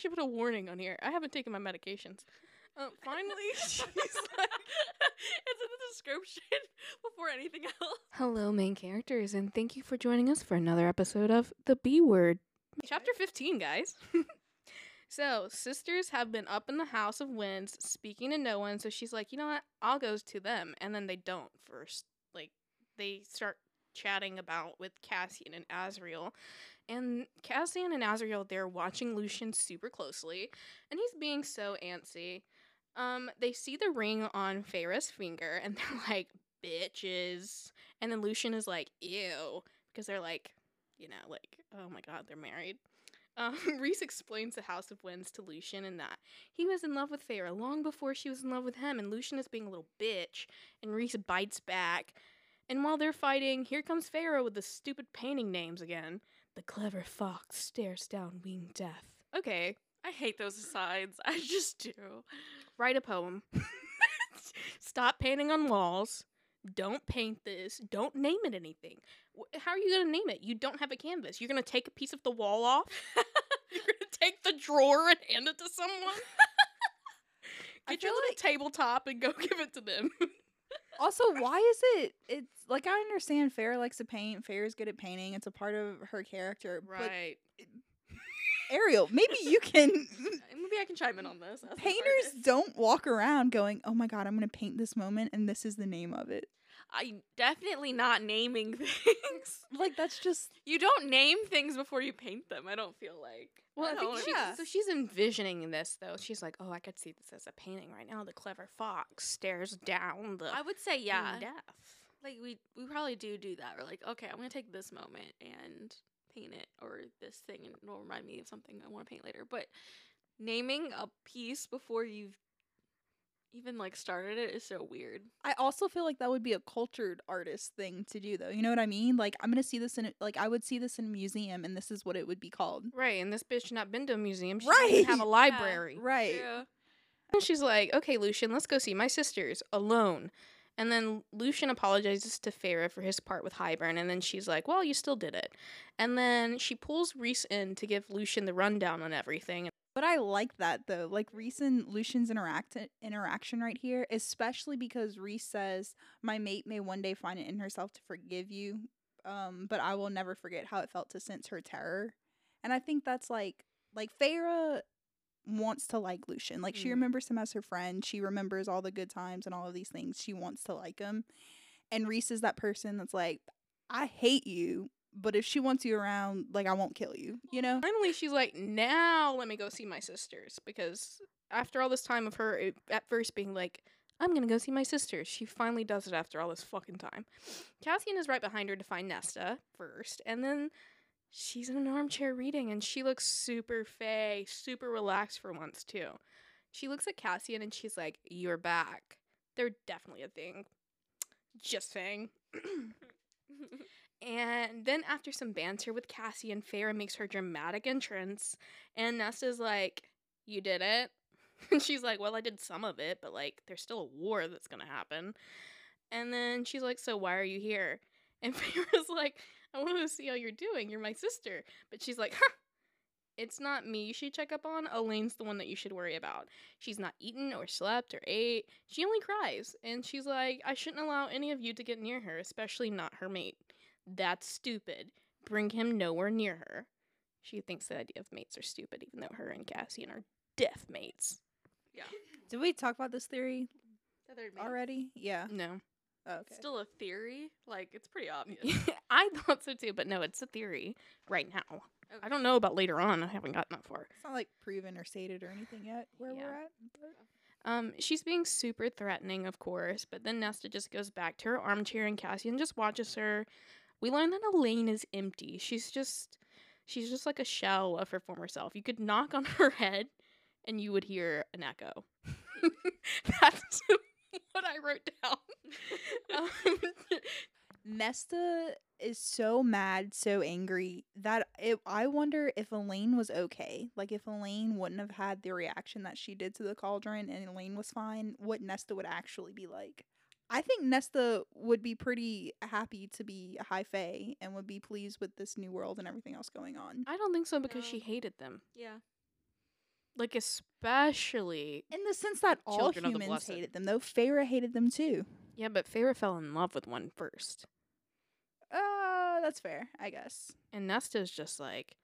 should put a warning on here. I haven't taken my medications. Uh, finally, she's like, it's in the description before anything else. Hello, main characters, and thank you for joining us for another episode of The B Word. Chapter 15, guys. so, sisters have been up in the House of Winds speaking to no one, so she's like, you know what? I'll go to them. And then they don't first. Like, they start chatting about with Cassian and Azriel. And Cassian and Azriel, they're watching Lucien super closely, and he's being so antsy. Um, they see the ring on Feyre's finger, and they're like, bitches. And then Lucien is like, ew, because they're like, you know, like, oh my god, they're married. Um, Rhys explains the House of Winds to Lucien and that he was in love with Feyre long before she was in love with him, and Lucien is being a little bitch, and Rhys bites back. And while they're fighting, here comes Feyre with the stupid painting names again. The clever fox stares down winged death. Okay, I hate those asides. I just do. write a poem. Stop painting on walls. Don't paint this. Don't name it anything. How are you going to name it? You don't have a canvas. You're going to take a piece of the wall off? You're going to take the drawer and hand it to someone? Get your little like- tabletop and go give it to them. Also, why is it? It's like I understand Fair likes to paint. Fair is good at painting. It's a part of her character. But right Ariel, maybe you can. Maybe I can chime in on this. Painters don't walk around going, "Oh my god, I'm going to paint this moment, and this is the name of it." I'm definitely not naming things. Like that's just You don't name things before you paint them. I don't feel like. Well, I, don't think she's, yeah. so she's envisioning this though. She's like, "Oh, I could see this as a painting right now. The clever fox stares down the I would say yeah. death." Like we we probably do do that. We're like, okay, I'm gonna take this moment and paint it, or this thing, and it'll remind me of something I want to paint later. But naming a piece before you've even like started it is so weird. I also feel like that would be a cultured artist thing to do though. You know what I mean? Like I'm going to see this in a- like I would see this in a museum and this is what it would be called. Right, and this bitch not been to a museum. She doesn't have a Right. library. Right. Yeah. And she's like, "Okay, Lucien, let's go see my sisters alone." And then Lucien apologizes to Feyre for his part with Hybern, and then she's like, "Well, you still did it." And then she pulls Rhys in to give Lucien the rundown on everything. But I like that though. Like Rhys and Lucien's interact interaction right here, especially because Rhys says, "My mate may one day find it in herself to forgive you, um, but I will never forget how it felt to sense her terror." And I think that's like like Feyre wants to like Lucien. Like she Mm. remembers him as her friend. She remembers all the good times and all of these things. She wants to like him. And Rhys is that person that's like, "I hate you, but if she wants you around, like I won't kill you." You know? Finally, she's like, "Now let me go see my sisters," because after all this time of her it- at first being like, "I'm gonna go see my sisters," she finally does it after all this fucking time. Cassian is right behind her to find Nesta first, and then she's in an armchair reading, and she looks super fey, super relaxed for once too. She looks at Cassian and she's like, "You're back." They're definitely a thing. Just saying. And then after some banter with Cassie and Feyre makes her dramatic entrance, and Nesta's like, "You did it," and she's like, "Well, I did some of it, but like, there's still a war that's gonna happen." And then she's like, "So why are you here?" And Feyre's like, "I wanted to see how you're doing. You're my sister." But she's like, "Huh." It's not me you should check up on. Elain's the one that you should worry about. She's not eaten or slept or ate. She only cries. And she's like, I shouldn't allow any of you to get near her, especially not her mate. That's stupid. Bring him nowhere near her. She thinks the idea of mates are stupid, even though her and Cassian are death mates. Yeah. Did we talk about this theory The third mate. already? Yeah. No. Oh, It's Still a theory. Like it's pretty obvious. I thought so too, but no, it's a theory right now. I don't know about later on. I haven't gotten that far. It's not like proven or stated or anything yet where Yeah. we're at. but- Um, she's being super threatening, of course, but then Nesta just goes back to her armchair and Cassian just watches her. We learn that Elain is empty. She's just she's just like a shell of her former self. You could knock on her head and you would hear an echo. That's what I wrote down. um, Nesta is so mad, so angry that it, I wonder if Elain was okay. Like if Elain wouldn't have had the reaction that she did to the cauldron and Elain was fine, what Nesta would actually be like. I think Nesta would be pretty happy to be a high fae and would be pleased with this new world and everything else going on. I don't think so because No. she hated them. Yeah. Like especially In the sense that all Children of the humans hated them, though Feyre hated them too. yeah, but Feyre fell in love with one first. Uh, that's fair, I guess. And Nesta's just like,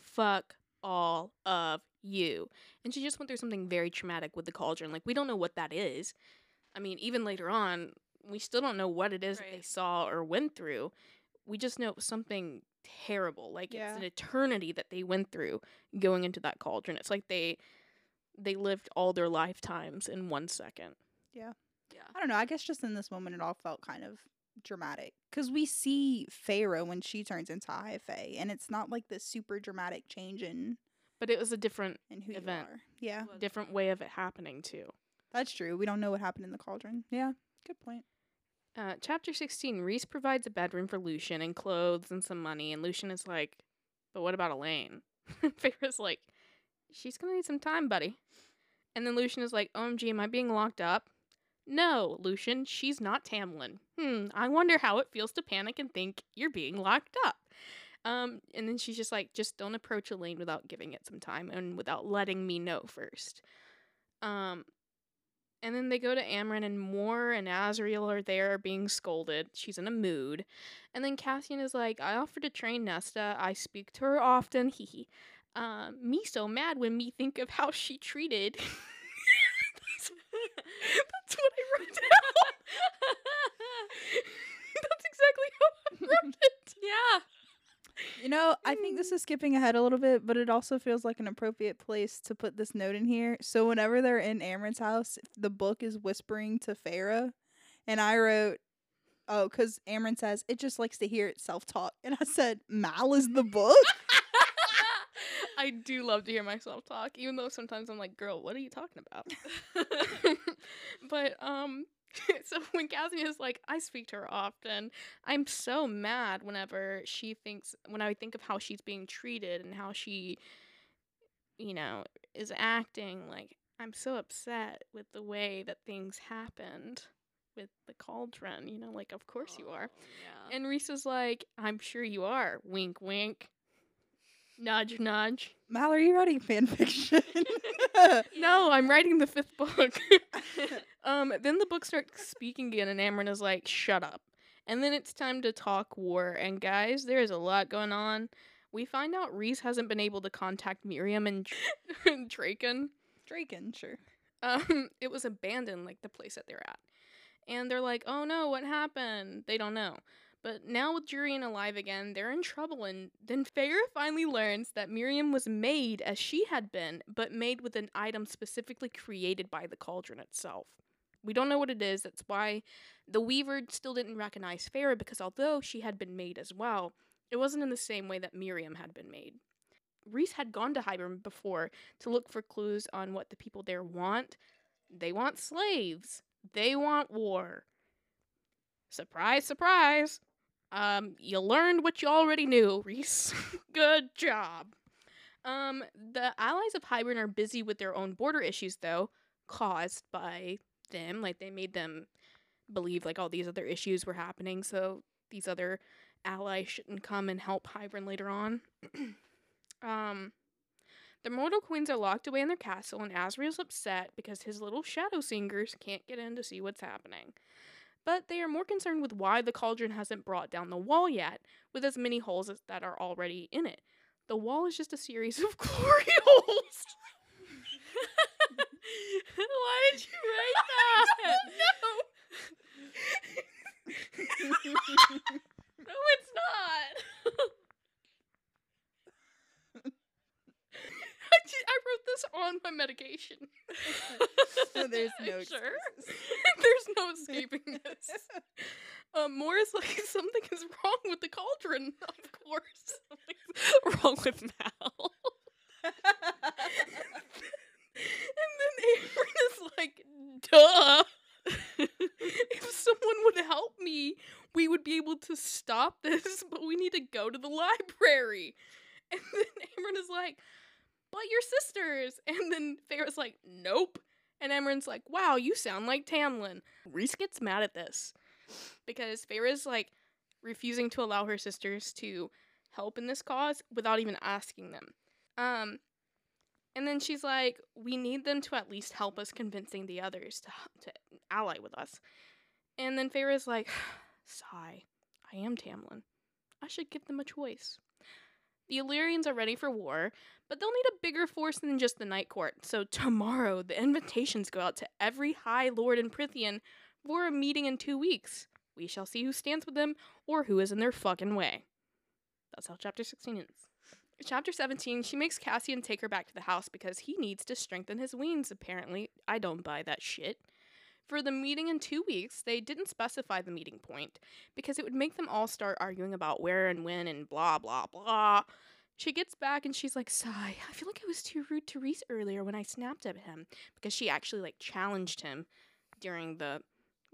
fuck all of you. And she just went through something very traumatic with the cauldron. Like, we don't know what that is. I mean, even later on, we still don't know what it is that they saw or went through. We just know it was something terrible. Like, Yeah. it's an eternity that they went through going into that cauldron. It's like they they lived all their lifetimes in one second. Yeah. Yeah. I don't know. I guess just in this moment, it all felt kind of dramatic because we see Feyre when she turns into High Fae, and it's not like this super dramatic change in But it was a different in who Event. you are. Yeah, different way of it happening too. That's true. We don't know what happened in the cauldron. Yeah, good point. Uh, chapter 16 Rhys provides a bedroom for Lucien and clothes and some money. And Lucien is like, But what about Elain? Feyre's like, She's going to need some time, buddy. And then Lucien is like, OMG, am I being locked up? No, Lucien, she's not Tamlin. Hmm, I wonder how it feels to panic and think you're being locked up. Um, and then she's just like, just don't approach Elain without giving it some time and without letting me know first. Um, and then they go to Amren, and Mor and Azriel are there being scolded. She's in a mood. And then Cassian is like, I offered to train Nesta. I speak to her often. Hee hee. Um, me so mad when me think of how she treated. that's, that's what I wrote down. that's exactly how I wrote it. yeah. You know, I think this is skipping ahead a little bit, but it also feels like an appropriate place to put this note in here. So whenever they're in Amren's house, the book is whispering to Feyre, and I wrote, "Oh, because Amren says it just likes to hear itself talk," and I said, "Mal is the book." I do love to hear myself talk, even though sometimes I'm like, girl, what are you talking about? but um so when Cassian is like, I speak to her often, I'm so mad whenever she thinks when I think of how she's being treated and how she you know, is acting like I'm so upset with the way that things happened with the cauldron, you know, like of course you are. Oh, Yeah. And Rhys is like, I'm sure you are. Wink wink. Nudge nudge. Mal, are you writing fan fiction? No, I'm writing the fifth book. um, then the book starts speaking again, and Amren is like, "Shut up." And then it's time to talk war. And guys, there is a lot going on. We find out Rhys hasn't been able to contact Miryam and, and Drakon. Drakon, sure. Um, it was abandoned, like the place that they're at. And they're like, "Oh no, what happened?" They don't know. But now with Jurian alive again, they're in trouble. And then Feyre finally learns that Miryam was made as she had been, but made with an item specifically created by the cauldron itself. We don't know what it is. That's why the Weaver still didn't recognize Feyre because although she had been made as well, it wasn't in the same way that Miryam had been made. Rhys had gone to Hybern before to look for clues on what the people there want. They want slaves. They want war. Surprise, surprise. Um, you learned what you already knew, Rhys. Good job. Um, the allies of Hybern are busy with their own border issues, though, caused by them. Like, they made them believe, like, all these other issues were happening, so these other allies shouldn't come and help Hybern later on. um, the Mortal Queens are locked away in their castle, and Azriel's upset because his little shadow singers can't get in to see what's happening. But they are more concerned with why the cauldron hasn't brought down the wall yet, with as many holes as that are already in it. The wall is just a series of glory holes. Why did you write that? no, it's not. I, wrote this on my medication. There's no sure? There's no escaping this. Um, Mor is like, something is wrong with the cauldron. Of course. Wrong with Mal. and then Aaron is like, duh. if someone would help me, we would be able to stop this, but we need to go to the library. And then Amren is like, but your sisters. And then Feyre's like, nope. And Amren's like, wow, you sound like Tamlin. Rhys gets mad at this because Feyre's like refusing to allow her sisters to help in this cause without even asking them. Um, And then she's like, we need them to at least help us convincing the others to, to ally with us. And then Feyre's like, sigh, I am Tamlin. I should give them a choice. The Illyrians are ready for war, but they'll need a bigger force than just the Night Court. So tomorrow, the invitations go out to every High Lord in Prythian for a meeting in two weeks. We shall see who stands with them or who is in their fucking way. That's how chapter 16 ends. Chapter 17, she makes Cassian take her back to the house because he needs to strengthen his wings, apparently. I don't buy that shit. For the meeting in two weeks, they didn't specify the meeting point because it would make them all start arguing about where and when and blah, blah, blah. She gets back and she's like, Sigh, I feel like I was too rude to Rhys earlier when I snapped at him because she actually like challenged him during the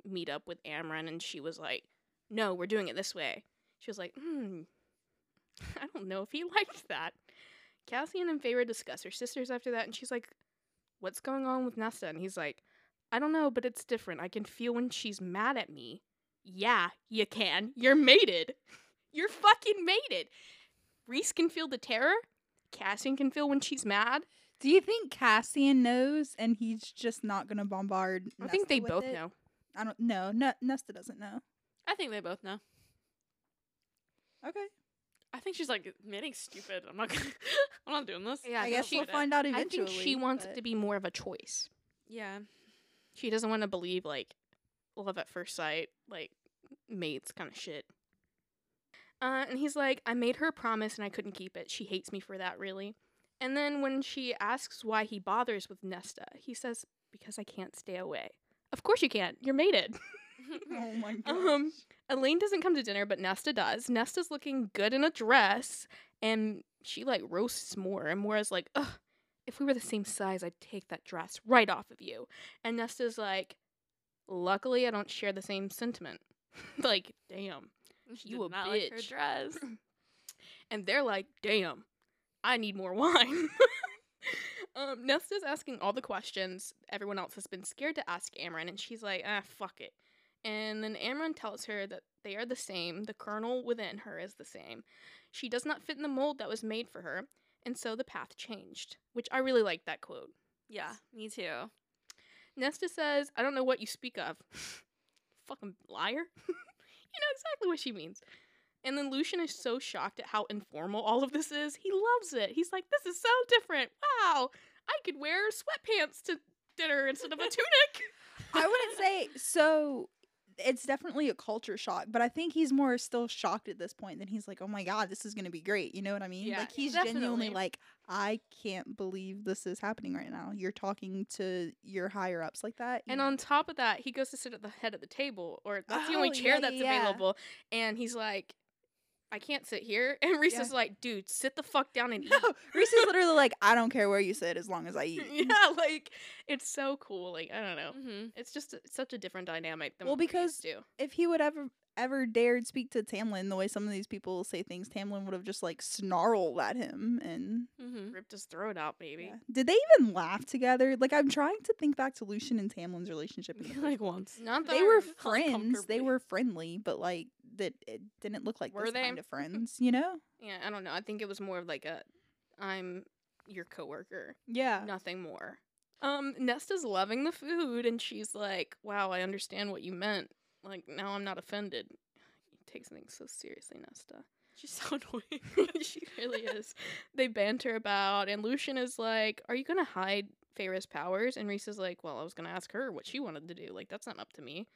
meetup with Amren and she was like, No, we're doing it this way. She was like, Hmm, I don't know if he liked that. Cassian and Feyre discuss her sisters after that, and she's like, What's going on with Nesta? And he's like, I don't know, but it's different. I can feel when she's mad at me. Yeah, you can. You're mated. You're fucking mated. Rhys can feel the terror. Cassian can feel when she's mad. Do you think Cassian knows and he's just not gonna bombard? I think they with both it? know. I don't know. No, Nesta doesn't know. I think they both know. Okay. I think she's like admitting stupid. I'm not. Gonna, I'm not doing this. Yeah, I guess she- we'll find out eventually. I think she wants it to be more of a choice. Yeah. She doesn't want to believe like love at first sight, like mates kind of shit. Uh, and he's like, I made her a promise and I couldn't keep it. She hates me for that, really. And then when she asks why he bothers with Nesta, he says, Because I can't stay away. Of course you can't. You're mated. Oh my god. Um, Elain doesn't come to dinner, but Nesta does. Nesta's looking good in a dress, and she like roasts more. and more Mora's like, "Ugh, if we were the same size, I'd take that dress right off of you." And Nesta's like, "Luckily, I don't share the same sentiment." like, damn. She You a not like her bitch. dress. And they're like, "Damn, I need more wine." um, Nesta's asking all the questions everyone else has been scared to ask Amren, and she's like, "Ah, fuck it." And then Amren tells her that they are the same. The kernel within her is the same. She does not fit in the mold that was made for her, and so the path changed. Which I really like that quote. Yeah, me too. Nesta says, "I don't know what you speak of." Fucking liar. you know exactly what she means. And then Lucien is so shocked at how informal all of this is. He loves it. He's like, "This is so different. Wow, I could wear sweatpants to dinner instead of a tunic." I wouldn't say so. It's definitely a culture shock, but I think he's more still shocked at this point than he's like, "Oh my god, this is gonna be great." You know what I mean? Yeah, like he's genuinely like, "I can't believe this is happening right now." You're talking to your higher ups like that, And know? on top of that, he goes to sit at the head of the table, or that's the only Oh, chair yeah, that's yeah. available. And he's like, I can't sit here. And Rhys Yeah. is like, dude, sit the fuck down and eat. no, Rhys is literally like, "I don't care where you sit as long as I eat." yeah, like, it's so cool. Like, I don't know. Mm-hmm. It's just it's such a different dynamic than Well, what we're used because-. If he would ever ever dared speak to Tamlin the way some of these people say things, Tamlin would have just like snarled at him and Mm-hmm. ripped his throat out, maybe. Yeah. Did they even laugh together? Like I'm trying to think back to Lucien and Tamlin's relationship. In the first like once. Not that they were friends. They were friendly, but like that it didn't look like Were this they? kind of friends. You know? Yeah, I don't know. I think it was more of like a, I'm your coworker, Yeah. nothing more. Um, Nesta's loving the food, and she's like, "Wow, I understand what you meant. Like now, I'm not offended." He takes things so seriously, Nesta. She's so annoying. she really is. They banter about, and Lucien is like, "Are you gonna hide Feyre's powers?" And Rhys is like, "Well, I was gonna ask her what she wanted to do. Like that's not up to me."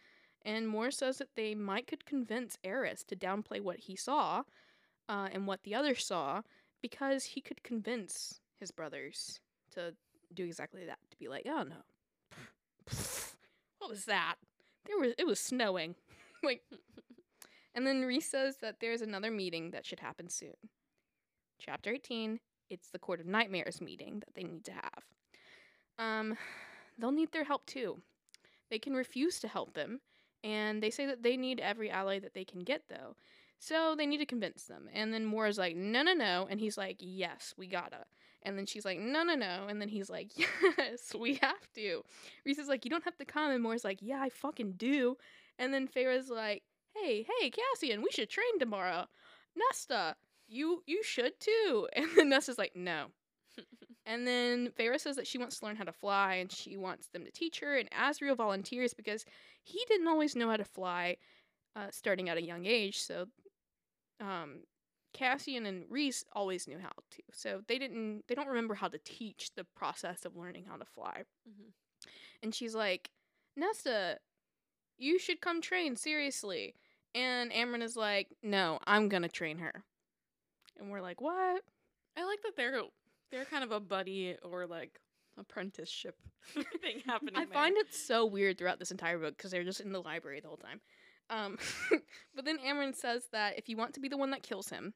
And Mor says that they might could convince Eris to downplay what he saw, uh, and what the others saw, because he could convince his brothers to do exactly that. To be like, "Oh no, what was that? There was it was snowing." like, and then Rhys says that there's another meeting that should happen soon. Chapter 18, it's the Court of Nightmares meeting that they need to have. Um, they'll need their help too. They can refuse to help them, and they say that they need every ally that they can get, though. So they need to convince them. And then Mora's like, no, no, no. And he's like, yes, we gotta. And then she's like, no, no, no. And then he's like, yes, we have to. Rhys is like, you don't have to come. And Mora's like, yeah, I fucking do. And then Feyre's like, hey, hey, Cassian, we should train tomorrow. Nesta, you you should too. And then Nesta's like, no. And then Feyre says that she wants to learn how to fly and she wants them to teach her. And Azriel volunteers because he didn't always know how to fly uh, starting at a young age. So um, Cassian and Rhys always knew how to. So they didn't they don't remember how to teach the process of learning how to fly. Mhm. And she's like, Nesta, you should come train, seriously. And Amren is like, No, I'm gonna train her. And we're like, What? I like that they're they're kind of a buddy or like apprenticeship thing happening. I there. find it so weird throughout this entire book because they're just in the library the whole time. Um, but then Amren says that if you want to be the one that kills him,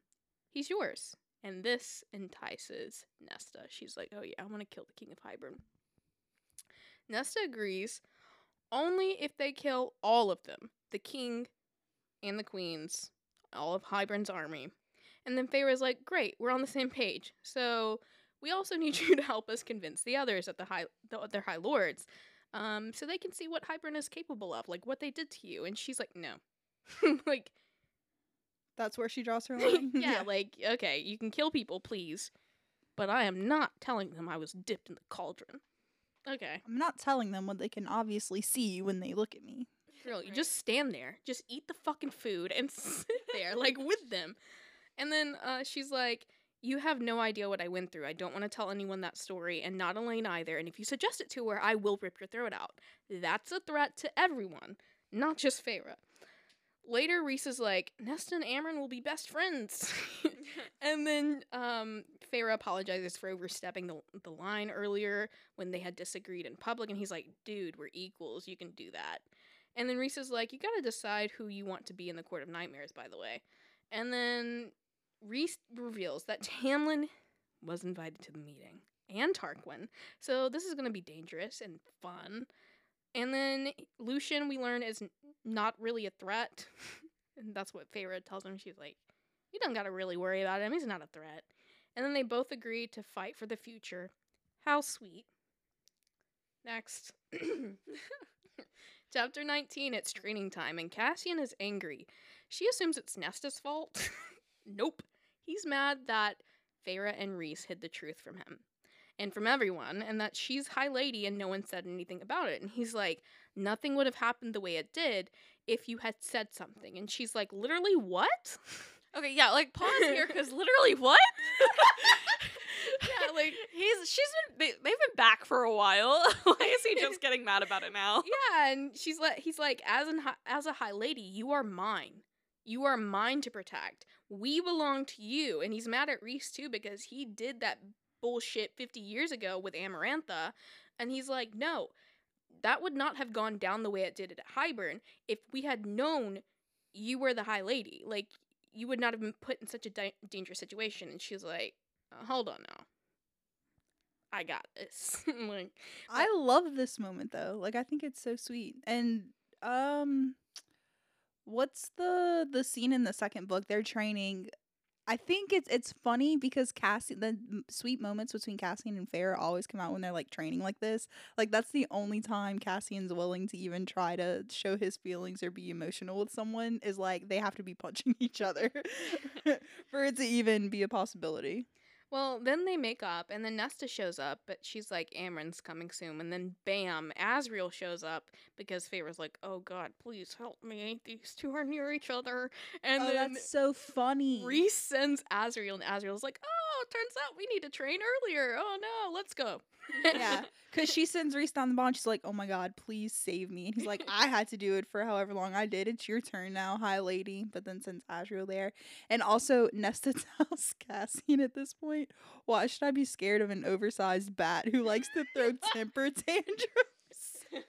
he's yours. And this entices Nesta. She's like, oh yeah, I want to kill the King of Hybern. Nesta agrees only if they kill all of them the king and the queens, all of Hybern's army. And then Feyre's like, great, we're on the same page. So we also need you to help us convince the others at the high, the other high lords, um, so they can see what Hybern is capable of, like what they did to you. And she's like, no, like That's where she draws her line. yeah, like okay, you can kill people, please, but I am not telling them I was dipped in the cauldron. Okay, I'm not telling them what they can obviously see when they look at me. girl, you Right. just stand there, just eat the fucking food and sit there like with them. And then uh, she's like, "You have no idea what I went through. I don't want to tell anyone that story, and not Elain either. And if you suggest it to her, I will rip your throat out. That's a threat to everyone, not just Feyre." Later, Rhys is like, "Nesta and Amren will be best friends." And then um, Feyre apologizes for overstepping the, the line earlier when they had disagreed in public. And he's like, dude, we're equals. You can do that. And then Rhys is like, you got to decide who you want to be in the Court of Nightmares, by the way. And then Rhys reveals that Tamlin was invited to the meeting and Tarquin. So this is going to be dangerous and fun. And then Lucien, we learn, is not really a threat. and that's what Feyre tells him. She's like, you don't got to really worry about him. He's not a threat. And then they both agree to fight for the future. How sweet. Next. Chapter 19, it's training time, and Cassian is angry. She assumes it's Nesta's fault. nope. He's mad that Feyre and Rhys hid the truth from him and from everyone, and that she's High Lady and no one said anything about it. And he's like, nothing would have happened the way it did if you had said something. And she's like, literally, what? Okay, yeah, like pause here because literally what? yeah, like he's she's been they, they've been back for a while. Why is he just getting mad about it now? yeah, and she's like, he's like, as an as a high lady, you are mine. You are mine to protect. We belong to you. And he's mad at Rhys too because he did that bullshit 50 years ago with Amarantha. And he's like, no, that would not have gone down the way it did at Hybern if we had known you were the high lady. Like, you would not have been put in such a di- dangerous situation. And she's like, uh, hold on now. I got this. like, I love this moment though. Like I think it's so sweet. And um what's the the scene in the second book? They're training I think it's it's funny because Cassie the sweet moments between Cassian and Fair always come out when they're like training like this. Like that's the only time Cassian's willing to even try to show his feelings or be emotional with someone is like they have to be punching each other for it to even be a possibility. Well, then they make up, and then Nesta shows up, but she's like, Amren's coming soon. And then, bam, Azriel shows up because Feyre's like, oh god, please help me. These two are near each other. And oh, then that's so funny. Rhys sends Azriel, and Azriel's like, oh, turns out we need to train earlier. Oh no, let's go. yeah, because she sends Rhys down the bond. She's like, "Oh my god, please save me!" And he's like, "I had to do it for however long I did. It's your turn now, high lady." But then sends Azriel there, and also Nesta tells Cassian at this point, "Why should I be scared of an oversized bat who likes to throw temper tantrums?"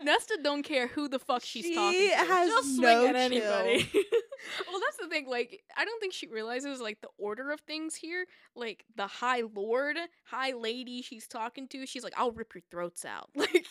Nesta don't care who the fuck she's She talking to. She has Just swing no at anybody. well, that's the thing. Like, I don't think she realizes like the order of things here. Like the High Lord, High Lady she's talking to, she's like, "I'll rip your throats out." Like,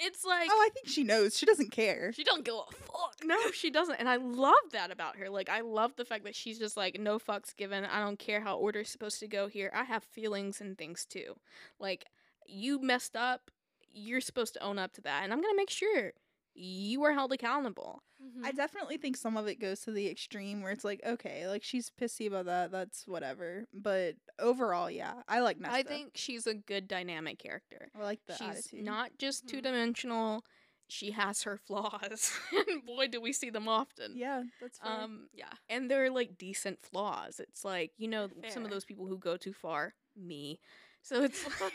it's like, oh, I think she knows. She doesn't care. she don't give a fuck. no, she doesn't. And I love that about her. Like, I love the fact that she's just like, no fucks given. I don't care how order's supposed to go here. I have feelings and things too. Like, you messed up. You're supposed to own up to that, and I'm gonna make sure you are held accountable. I definitely think some of it goes to the extreme where it's like, okay, like she's pissy about that. That's whatever. But overall, yeah, I like Nesta. I think she's a good dynamic character. I like the she's attitude. not just Mhm. two dimensional. She has her flaws, and boy, do we see them often. Yeah, that's fair. Um, yeah. and they're like decent flaws. It's like you know some of those people who go too far. Me. So it's like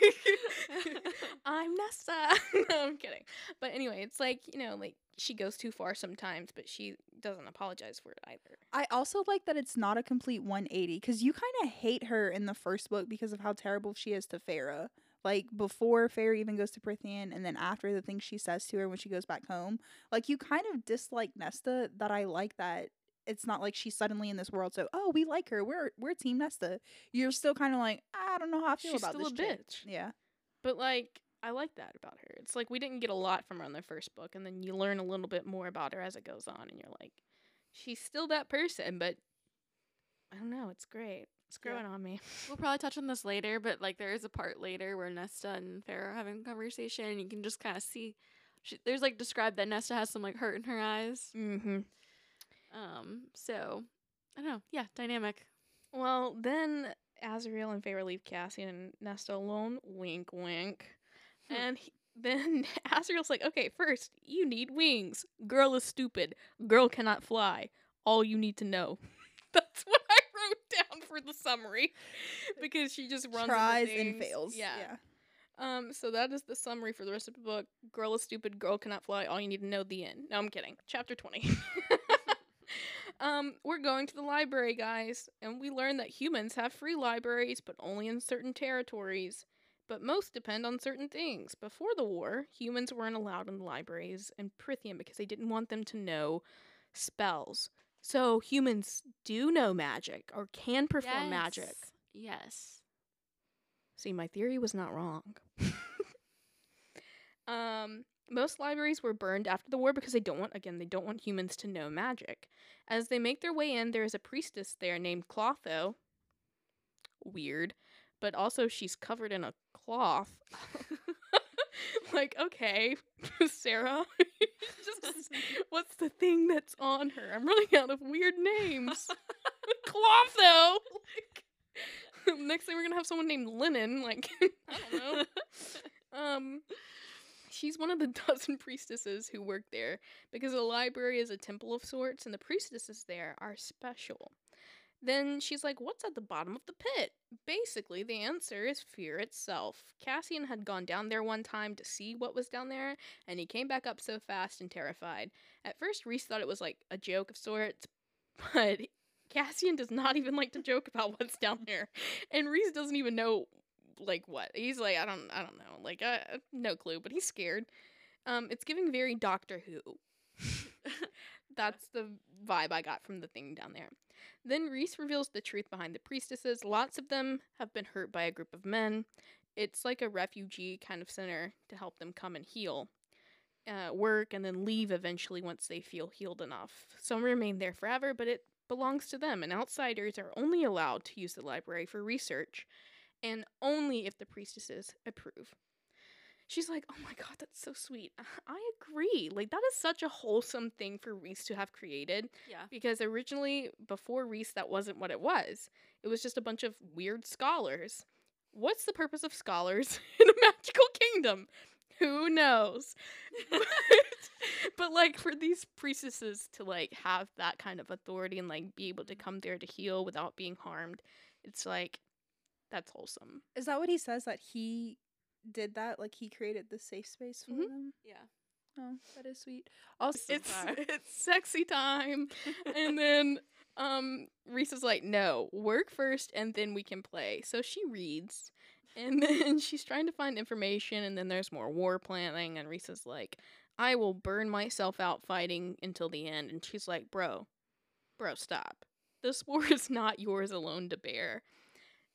I'm Nesta. no, I'm kidding. But anyway, it's like you know, like she goes too far sometimes, but she doesn't apologize for it either. I also like that it's not a complete 180 because you kind of hate her in the first book because of how terrible she is to Feyre. Like before Feyre even goes to Prythian, and then after the things she says to her when she goes back home, like you kind of dislike Nesta. That I like that it's not like she's suddenly in this world. So oh, we like her. We're we're Team Nesta. You're still kind of like I don't know how I feel She's about still this a chick." bitch. Yeah, But like I like that about her. It's like we didn't get a lot from her in the first book, and then you learn a little bit more about her as it goes on, and you're like, she's still that person, but I don't know. It's great. It's Yeah. growing on me. We'll probably touch on this later, but like there is a part later where Nesta and Feyre are having a conversation, and you can just kind of see. She, there's like described that Nesta has some like hurt in her eyes. Mm-hmm. Um, so I don't know. Yeah, dynamic. Well, then Azriel and Feyre leave Cassian and Nesta alone. Wink, wink. Hmm. And he, then Azriel's like, okay, first, you need wings. Girl is stupid. Girl cannot fly. All you need to know. That's what I wrote down for the summary because she just runs tries and fails. Yeah. yeah. Um. So that is the summary for the rest of the book. Girl is stupid. Girl cannot fly. All you need to know. The end. No, I'm kidding. Chapter twenty. um. We're going to the library, guys, and we learn that humans have free libraries, but only in certain territories. But most depend on certain things. Before the war, humans weren't allowed in the libraries in Prythian because they didn't want them to know spells. So humans do know magic or can perform magic. Yes. See, my theory was not wrong. um, most libraries were burned after the war because they don't want, again, they don't want humans to know magic. As they make their way in, there is a priestess there named Clotho. Weird. But also, she's covered in a cloth. like, okay, Sarah. Just, what's the thing that's on her? I'm running out of weird names. Clotho! Like, next thing we're gonna have someone named Linen. Like, I don't know. Um, she's one of the dozen priestesses who work there because the library is a temple of sorts, and the priestesses there are special. Then she's like, What's at the bottom of the pit? Basically, the answer is fear itself. Cassian had gone down there one time to see what was down there, and he came back up so fast and terrified. At first, Rhys thought it was like a joke of sorts, but Cassian does not even like to joke about what's down there. And Rhys doesn't even know like what. He's like, I don't I don't know. Like uh, no clue, but he's scared. Um it's giving very Doctor Who. That's the vibe I got from the thing down there. Then Rhys reveals the truth behind the priestesses. Lots of them have been hurt by a group of men. It's like a refugee kind of center to help them come and heal, uh, work, and then leave eventually once they feel healed enough. Some remain there forever, but it belongs to them, and outsiders are only allowed to use the library for research, and only if the priestesses approve. She's like, oh my god, that's so sweet. I agree. Like, that is such a wholesome thing for Rhys to have created yeah. because originally, before Rhys, that wasn't what it was. It was just a bunch of weird scholars. What's the purpose of scholars in a magical kingdom? Who knows? but like for these priestesses to like have that kind of authority and like be able to mm-hmm. come there to heal without being harmed, it's like that's wholesome. Is that what he says that he did that? Like he created the safe space for Mhm. them? Yeah. Oh, that is sweet. Also, It's it's sexy time. and then um Rhys is like, "No, work first and then we can play." So she reads and then she's trying to find information and then there's more war planning and Rhys is like, "I will burn myself out fighting until the end." And she's like, "Bro, bro, stop. This war is not yours alone to bear."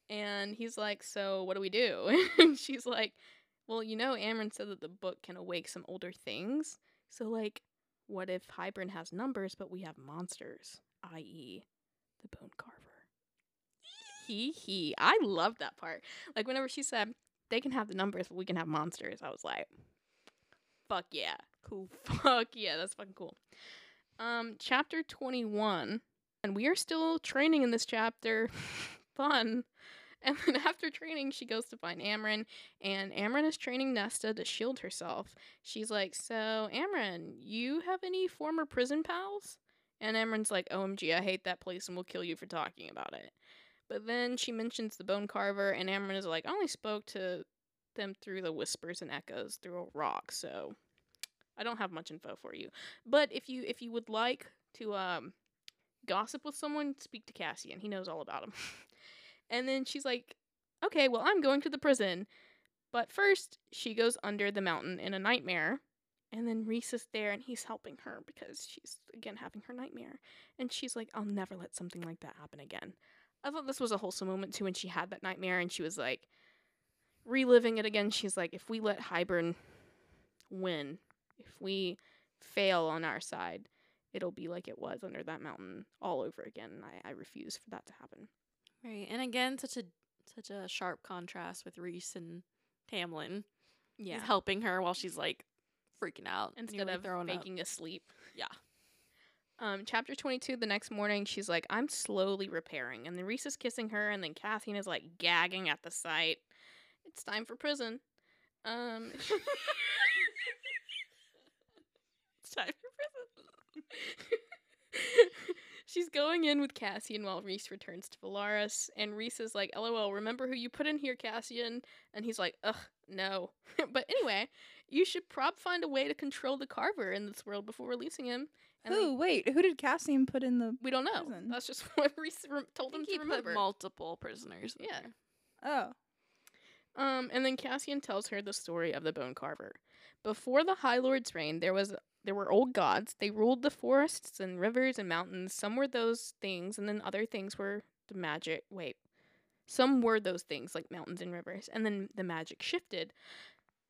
And he's like, "So, what do we do?" and she's like, "Well, you know, Amren said that the book can awake some older things. So, like, what if Hybern has numbers, but we have monsters, i.e., the Bone Carver? Hee hee. I love that part. Like, whenever she said, they can have the numbers, but we can have monsters, I was like, fuck yeah. Cool. Fuck yeah, that's fucking cool. Um, chapter 21. And we are still training in this chapter. Fun. And then after training, she goes to find Amren, and Amren is training Nesta to shield herself. She's like, So, Amren, you have any former prison pals? And Amren's like, OMG, I hate that place and will kill you for talking about it. But then she mentions the bone carver, and Amren is like, I only spoke to them through the whispers and echoes through a rock, so I don't have much info for you. But if you if you would like to um gossip with someone, speak to Cassian. He knows all about him. and then she's like, "Okay, well, I'm going to the prison." But first, she goes under the mountain in a nightmare. And then Rhys is there and he's helping her because she's again having her nightmare. And she's like, I'll never let something like that happen again. I thought this was a wholesome moment too when she had that nightmare and she was like reliving it again. She's like, if we let Hybern win, if we fail on our side, it'll be like it was under that mountain all over again. And I, I refuse for that to happen. Right. And again, such a such a sharp contrast with Rhys and Tamlin. Yeah. He's helping her while she's like freaking out Instead of throwing up. faking asleep. Yeah. Um, chapter 22, the next morning, she's like, I'm slowly repairing. And then Rhys is kissing her, and then Cassian is like gagging at the sight. It's time for prison. Um, It's time for She's going in with Cassian while Rhys returns to Velaris, and Rhys is like, "LOL, remember who you put in here, Cassian?" And he's like, "Ugh, no." but anyway, you should prob find a way to control the Carver in this world before releasing him. And they- Who? Wait, who did Cassian put in the? we don't know. prison? That's just what Rhys re- told I him think he to remember. put multiple prisoners. in Yeah. there. Oh, Um, and then Cassian tells her the story of the Bone Carver. Before the High Lord's reign, there was there were old gods. They ruled the forests and rivers and mountains. Some were those things, and then other things were the magic. Wait, some were those things like mountains and rivers, and then the magic shifted,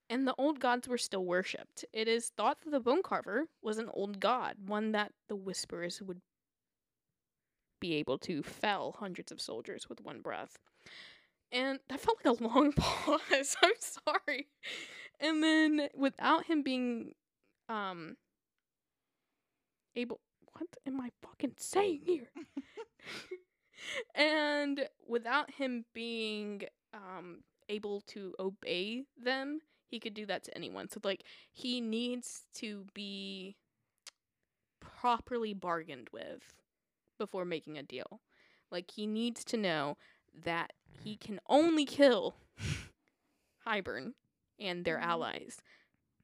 and the old gods were still worshipped. It is thought that the Bone Carver was an old god, one that the Whisperers would be able to fell hundreds of soldiers with one breath. And that felt like a long pause. I'm sorry. And then without him being um able what am I fucking saying here? and without him being um able to obey them, he could do that to anyone. So like he needs to be properly bargained with before making a deal. Like he needs to know that he can only kill Hybern and their Mhm. allies,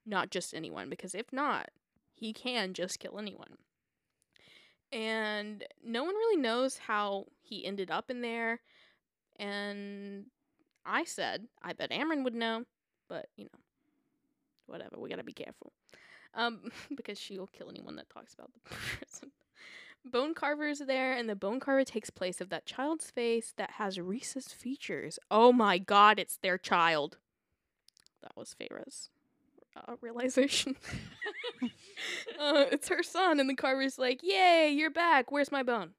not just anyone, because if not, he can just kill anyone. And no one really knows how he ended up in there. And I said, I bet Amren would know, but you know, whatever, we gotta be careful. Um, because she'll kill anyone that talks about the prison. Bone Carver is there, and the Bone Carver takes place of that child's face that has Rhys's features. Oh my god, it's their child. That was Feyre's uh, realization. uh, it's her son, and the Carver's like, Yay, you're back. Where's my bone?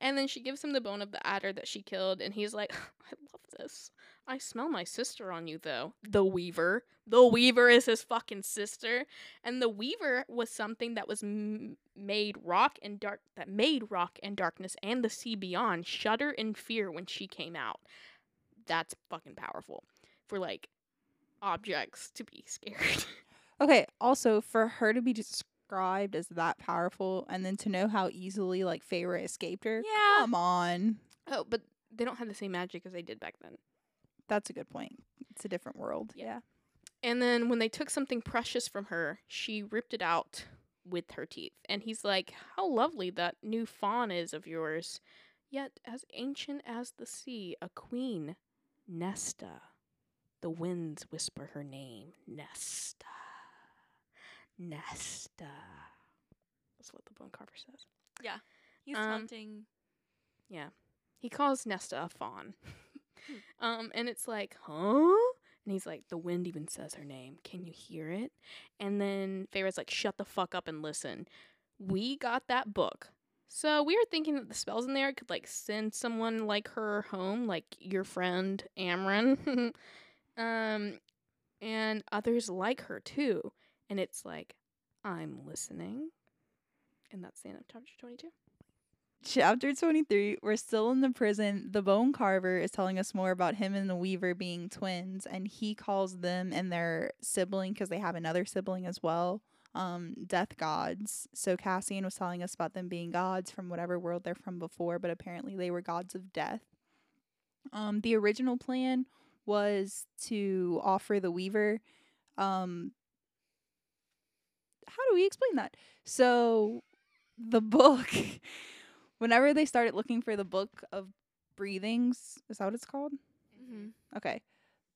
And then she gives him the bone of the adder that she killed, and he's like, I love this. I smell my sister on you, though. The Weaver. The Weaver is his fucking sister. And the Weaver was something that was m- made rock and dark, that made rock and darkness and the sea beyond shudder in fear when she came out. That's fucking powerful for like objects to be scared. okay. Also, for her to be described as that powerful, and then to know how easily like Feyre escaped her. Yeah. Come on, oh, but they don't have the same magic as they did back then. that's a good point. It's a different world. Yeah. Yeah. And then when they took something precious from her, she ripped it out with her teeth. And he's like, How lovely that new fawn is of yours. Yet as ancient as the sea, a queen, Nesta. The winds whisper her name, Nesta. Nesta. That's what the bone carver says. Yeah. He's Um, hunting. Yeah. He calls Nesta a fawn. um, and it's like, huh? And he's like, the wind even says her name. Can you hear it? And then Feyre's like, shut the fuck up and listen. We got that book. So we were thinking that the spells in there could like send someone like her home, like your friend Amren. um, and others like her too. And it's like, I'm listening. And that's the end of chapter 22. Chapter 23, we're still in the prison. The bone carver is telling us more about him and the weaver being twins, and he calls them and their sibling, because they have another sibling as well, um, death gods. So Cassian was telling us about them being gods from whatever world they're from before, but apparently they were gods of death. Um, the original plan was to offer the weaver. Um, how do we explain that? So the book whenever they started looking for the book of breathings, is that what it's called? Mm-hmm. Okay.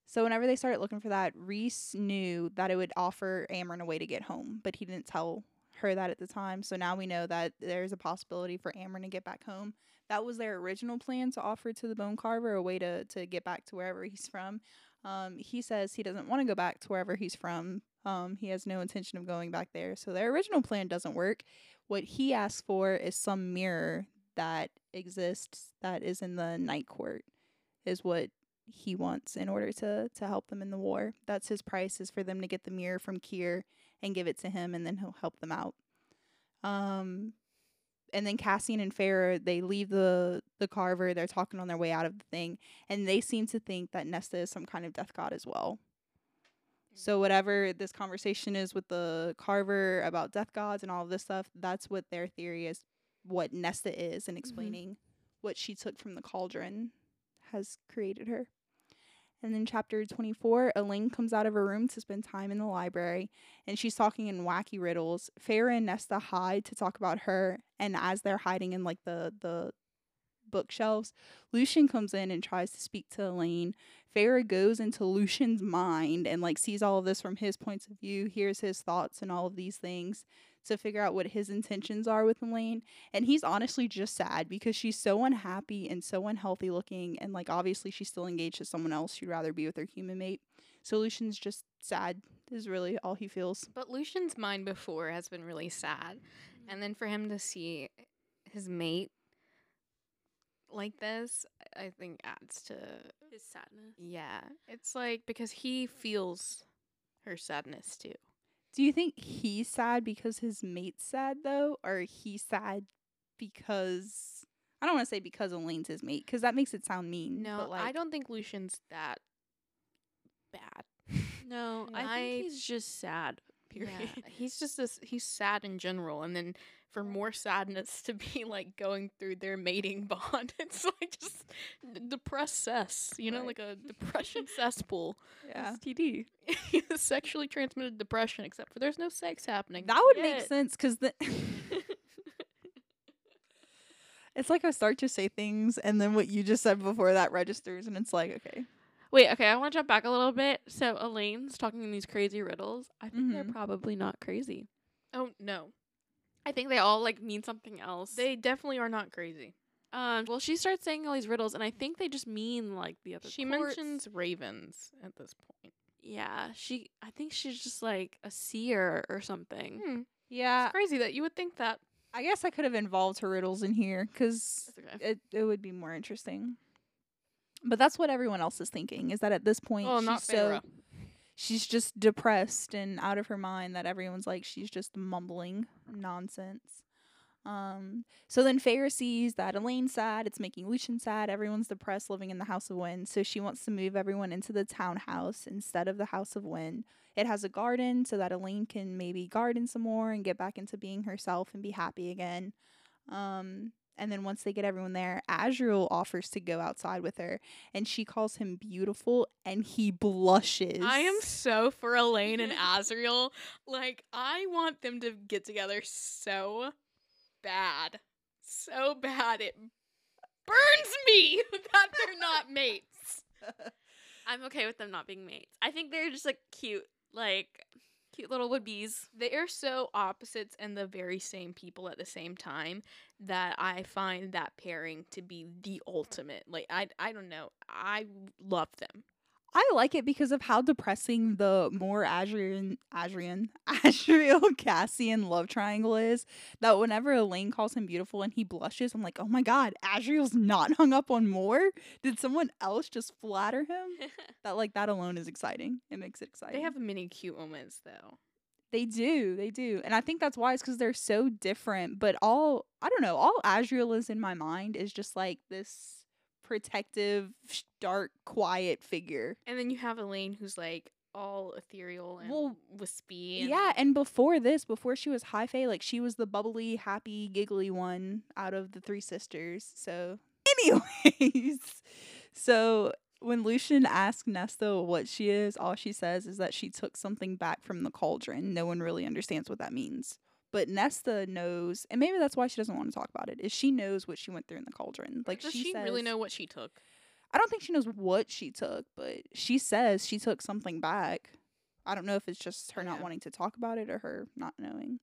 So whenever they started looking for that, Rhys knew that it would offer Amren a way to get home, but he didn't tell her that at the time. So now we know that there's a possibility for Amren to get back home. That was their original plan to offer to the bone carver a way to to get back to wherever he's from. Um, he says he doesn't want to go back to wherever he's from. Um, he has no intention of going back there. So their original plan doesn't work. What he asks for is some mirror that exists that is in the night court, is what he wants in order to to help them in the war. That's his price is for them to get the mirror from Keir and give it to him, and then he'll help them out. Um, and then Cassian and Feyre they leave the the carver. They're talking on their way out of the thing, and they seem to think that Nesta is some kind of death god as well. So mm. whatever this conversation is with the carver about death gods and all of this stuff, that's what their theory is. What Nesta is, and mm-hmm. explaining what she took from the cauldron has created her. And then chapter 24, Elain comes out of her room to spend time in the library and she's talking in wacky riddles. Feyre and Nesta hide to talk about her and as they're hiding in like the the bookshelves, Lucien comes in and tries to speak to Elain. Feyre goes into Lucien's mind and like sees all of this from his points of view, hears his thoughts and all of these things to figure out what his intentions are with Elain. And he's honestly just sad because she's so unhappy and so unhealthy looking. And like, obviously, she's still engaged to someone else. She'd rather be with her human mate. So Lucien's just sad, is really all he feels. But Lucien's mind before has been really sad. Mm-hmm. And then for him to see his mate like this, I think adds to His sadness. yeah. It's like because he feels her sadness too. Do you think he's sad because his mate's sad, though? Or he's sad because. I don't want to say because Elain's his mate, because that makes it sound mean. No, but like, I don't think Lucien's that bad. No, I I- think he's just sad. Period. Yeah, he's just this. He's sad in general, and then for more sadness to be like going through their mating bond, it's like just d- depressed cess. You know, Right. like a depression cesspool. Yeah. STD. sexually transmitted depression, except for there's no sex happening. That would make sense because the. it's like I start to say things and then what you just said before that registers and it's like, okay. Wait, okay, I want to jump back a little bit. So Elain's talking in these crazy riddles. I think they're Mhm. probably not crazy. oh no, I think they all like mean something else. they definitely are not crazy. um well she starts saying all these riddles and I think they just mean like the other She courts. mentions ravens at this point. Yeah, she I think she's just like a seer or something. Hmm. Yeah. It's crazy that you would think that. I guess I could have involved her riddles in here because okay. it, it would be more interesting. But that's what everyone else is thinking is that at this point Oh, she's not so. She's just depressed and out of her mind that everyone's like she's just mumbling nonsense. Um so then Feyre sees that Elain's sad, it's making Lucien sad, everyone's depressed living in the House of Wind, so she wants to move everyone into the townhouse instead of the House of Wind. It has a garden so that Elain can maybe garden some more and get back into being herself and be happy again. Um and then once they get everyone there, Azriel offers to go outside with her and she calls him beautiful and he blushes. I am so for Elain and Azriel. Like, I want them to get together so bad. So bad. It burns me that they're not mates. I'm okay with them not being mates. I think they're just like cute, like cute little would bees. They are so opposites and the very same people at the same time that I find that pairing to be the ultimate. Like, I, I don't know. I love them. I like it because of how depressing the Mor Adrian Adrian Azriel Cassian love triangle is. That whenever Elain calls him beautiful and he blushes, I'm like, oh my god, Azriel's not hung up on Mor. Did someone else just flatter him? That like that alone is exciting. It makes it exciting. They have many cute moments, though. They do, they do, and I think that's why it's because they're so different. But all I don't know, all Azriel is in my mind is just like this protective, dark, quiet figure. And then you have Elain, who's like all ethereal and Well, wispy. And Yeah, and before this, before she was high fae, like she was the bubbly, happy, giggly one out of the three sisters. So, anyways, so when Lucien asks Nesta what she is, all she says is that she took something back from the cauldron. No one really understands what that means. But Nesta knows, and maybe that's why she doesn't want to talk about it. Is she knows what she went through in the cauldron? Like does she, she, really know what she took? I don't think she knows what she took, but she says she took something back. I don't know if it's just her not wanting to talk about it or her not knowing.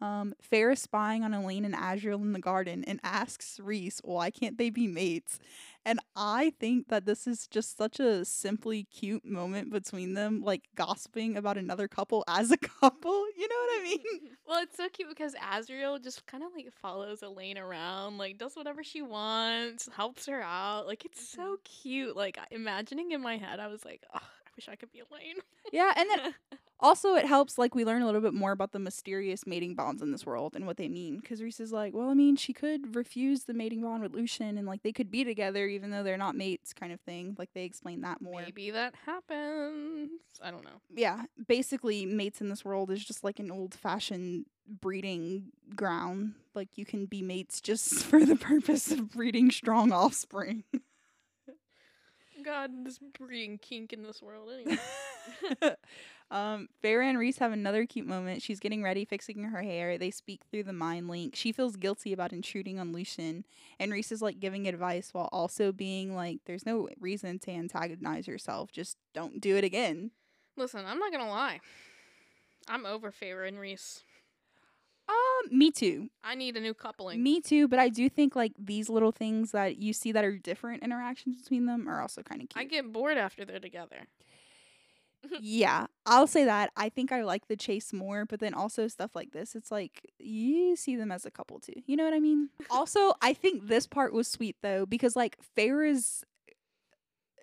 Um, Feyre is spying on Elain and Azriel in the garden and asks Rhys, why can't they be mates? And I think that this is just such a simply cute moment between them, like gossiping about another couple as a couple. You know what I mean? Well, it's so cute because Azriel just kind of like follows Elain around, like does whatever she wants, helps her out. Like it's so cute. Like I- imagining in my head, I was like, oh, I wish I could be Elain. yeah, and then Also, it helps like we learn a little bit more about the mysterious mating bonds in this world and what they mean. Because Rhys is like, well, I mean, she could refuse the mating bond with Lucien, and like they could be together even though they're not mates, kind of thing. Like they explain that more. Maybe that happens. I don't know. Yeah, basically, mates in this world is just like an old-fashioned breeding ground. Like you can be mates just for the purpose of breeding strong offspring. God, this breeding kink in this world. Anyway. um, Feyre and Rhys have another cute moment. She's getting ready, fixing her hair. They speak through the mind link. She feels guilty about intruding on Lucien, and Rhys is like giving advice while also being like, "There's no reason to antagonize yourself. Just don't do it again." Listen, I'm not gonna lie. I'm over Feyre and Rhys. Um, me too. I need a new coupling. Me too. But I do think like these little things that you see that are different interactions between them are also kind of cute. I get bored after they're together. Yeah, I'll say that. I think I like the chase more, but then also stuff like this, it's like you see them as a couple too. You know what I mean? also, I think this part was sweet though because like Feyre's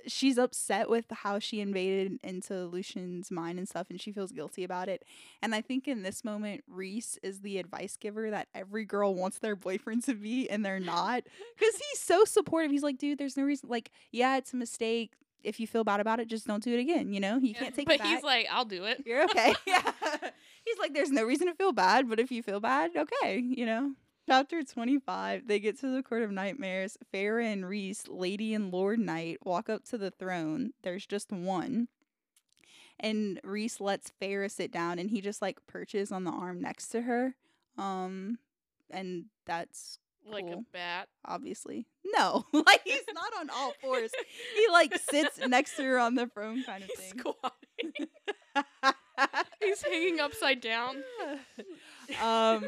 she's upset with how she invaded into Lucien's mind and stuff and she feels guilty about it. And I think in this moment Rhys is the advice giver that every girl wants their boyfriend to be and they're not cuz he's so supportive. He's like, "Dude, there's no reason like yeah, it's a mistake. If you feel bad about it, just don't do it again, you know? You can't take but it back." he's like, I'll do it. You're okay. yeah. He's like, there's no reason to feel bad, but if you feel bad, okay, you know. Chapter 25, they get to the Court of Nightmares. Feyre and Rhys, Lady and Lord Knight, walk up to the throne. There's just one. And Rhys lets Feyre sit down and he just like perches on the arm next to her. Um and that's Like Cool. a bat. obviously. No. like he's not on all fours. He like sits next to her on the throne kind of He's thing. squatting. He's hanging upside down. um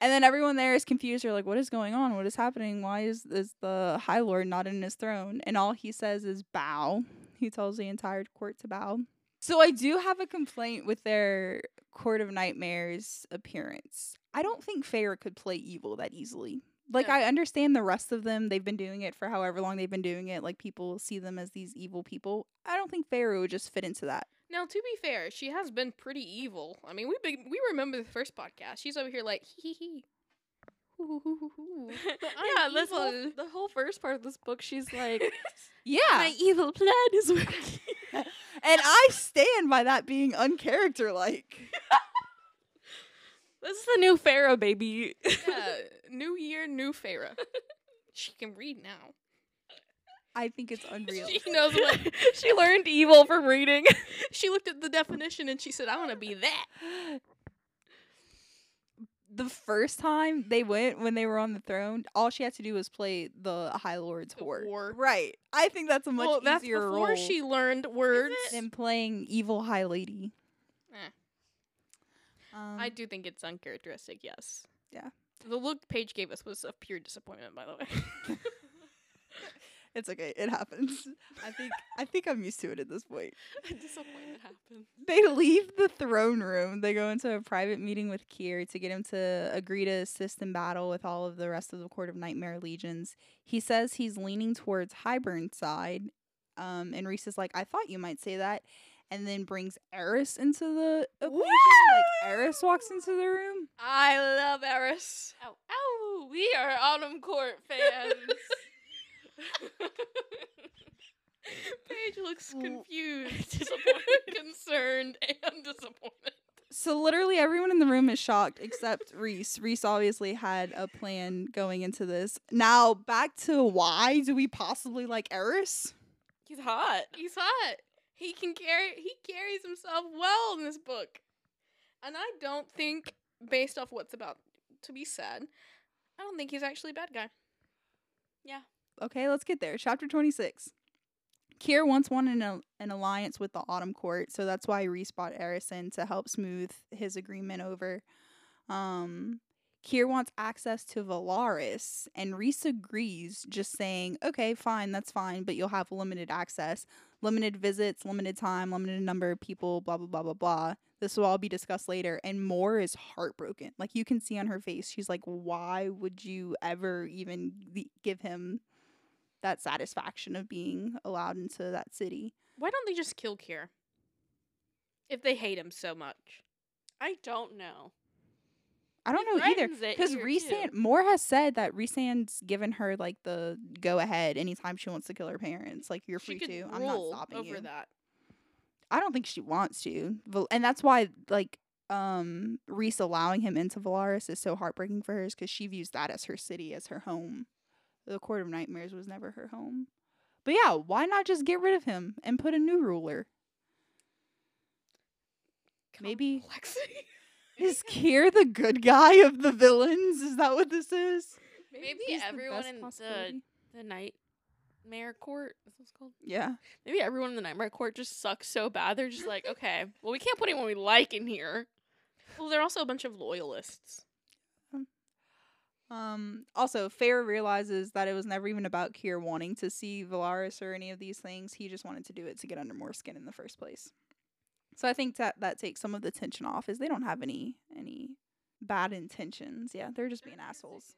And then everyone there is confused. They're like, "What is going on? What is happening? Why is is the High Lord not in his throne?" And all he says is "bow." He tells the entire court to bow. So I do have a complaint with their Court of Nightmares appearance. I don't think Feyre could play evil that easily. Like No. I understand the rest of them; they've been doing it for however long they've been doing it. Like people see them as these evil people. I don't think Feyre would just fit into that. Now, to be fair, she has been pretty evil. I mean, we big, we remember the first podcast. She's over here like hee hee yeah, I'm this whole the whole first part of this book, she's like, Yeah, "My evil plan is working." and I stand by that being uncharacter-like. This is the new Feyre, baby. yeah, new year, new Feyre. She can read now. I think it's unreal. She knows what. she learned evil from reading. She looked at the definition and she said, "I want to be that." the first time they went when they were on the throne, all she had to do was play the High Lord's The whore. whore. Right. I think that's a much easier role. that's before role she learned words. than playing evil High Lady. Eh. Um, I do think it's uncharacteristic. Yes. Yeah. The look Paige gave us was a pure disappointment, by the way. it's okay. It happens. I think I think I'm used to it at this point. Disappointment happens. They leave the throne room. They go into a private meeting with Keir to get him to agree to assist in battle with all of the rest of the Court of Nightmare legions. He says he's leaning towards Hybern's side. Um, and Rhys is like, I thought you might say that. And then brings Eris into the equation. Like Eris walks into the room. I love Eris. Ow, ow. We are Autumn Court fans. Paige looks confused, disappointed, concerned, and disappointed. So literally everyone in the room is shocked except Rhys. Rhys obviously had a plan going into this. Now back to why do we possibly like Eris? He's hot. He's hot. He can carry. He carries himself well in this book, and I don't think, based off what's about to be said, I don't think he's actually a bad guy. Yeah. Okay, let's get there. Chapter 26. Keir once wanted an, an alliance with the Autumn Court, so that's why Rhys brought Eris in to help smooth his agreement over. Um, Keir wants access to Velaris, and Rhys agrees, just saying, okay, fine, that's fine, but you'll have limited access, limited visits, limited time, limited number of people, blah, blah, blah, blah, blah. This will all be discussed later. And Mor is heartbroken. Like, you can see on her face, she's like, why would you ever even give him that satisfaction of being allowed into that city? Why don't they just kill Keir? If they hate him so much. I don't know. I don't He know either. Because too. Mor has said that Rhysand's given her like the go ahead anytime she wants to kill her parents. Like you're she free to. I'm not stopping over you. that. I don't think she wants to, and that's why like um Rhys allowing him into Velaris is so heartbreaking for her, because she views that as her city, as her home. The Court of Nightmares was never her home. But yeah, why not just get rid of him and put a new ruler? Maybe-. Is Keir the good guy of the villains? Is that what this is? Maybe He's the everyone best in the the nightmare court. Is what's called? Yeah. Maybe everyone in the nightmare court just sucks so bad. They're just like, okay, well, we can't put anyone we like in here. well, they're also a bunch of loyalists. Um, also, Feyre realizes that it was never even about Keir wanting to see Velaris or any of these things. He just wanted to do it to get under Mor skin in the first place. So I think that that takes some of the tension off, is they don't have any any bad intentions. Yeah, they're just being assholes.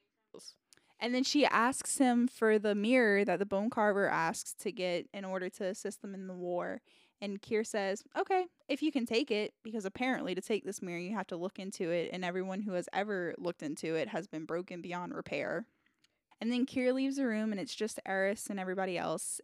And then she asks him for the mirror that the bone carver asks to get in order to assist them in the war. And Keir says, Okay, if you can take it, because apparently to take this mirror, you have to look into it, and everyone who has ever looked into it has been broken beyond repair. And then Keir leaves the room, and it's just Eris and everybody else.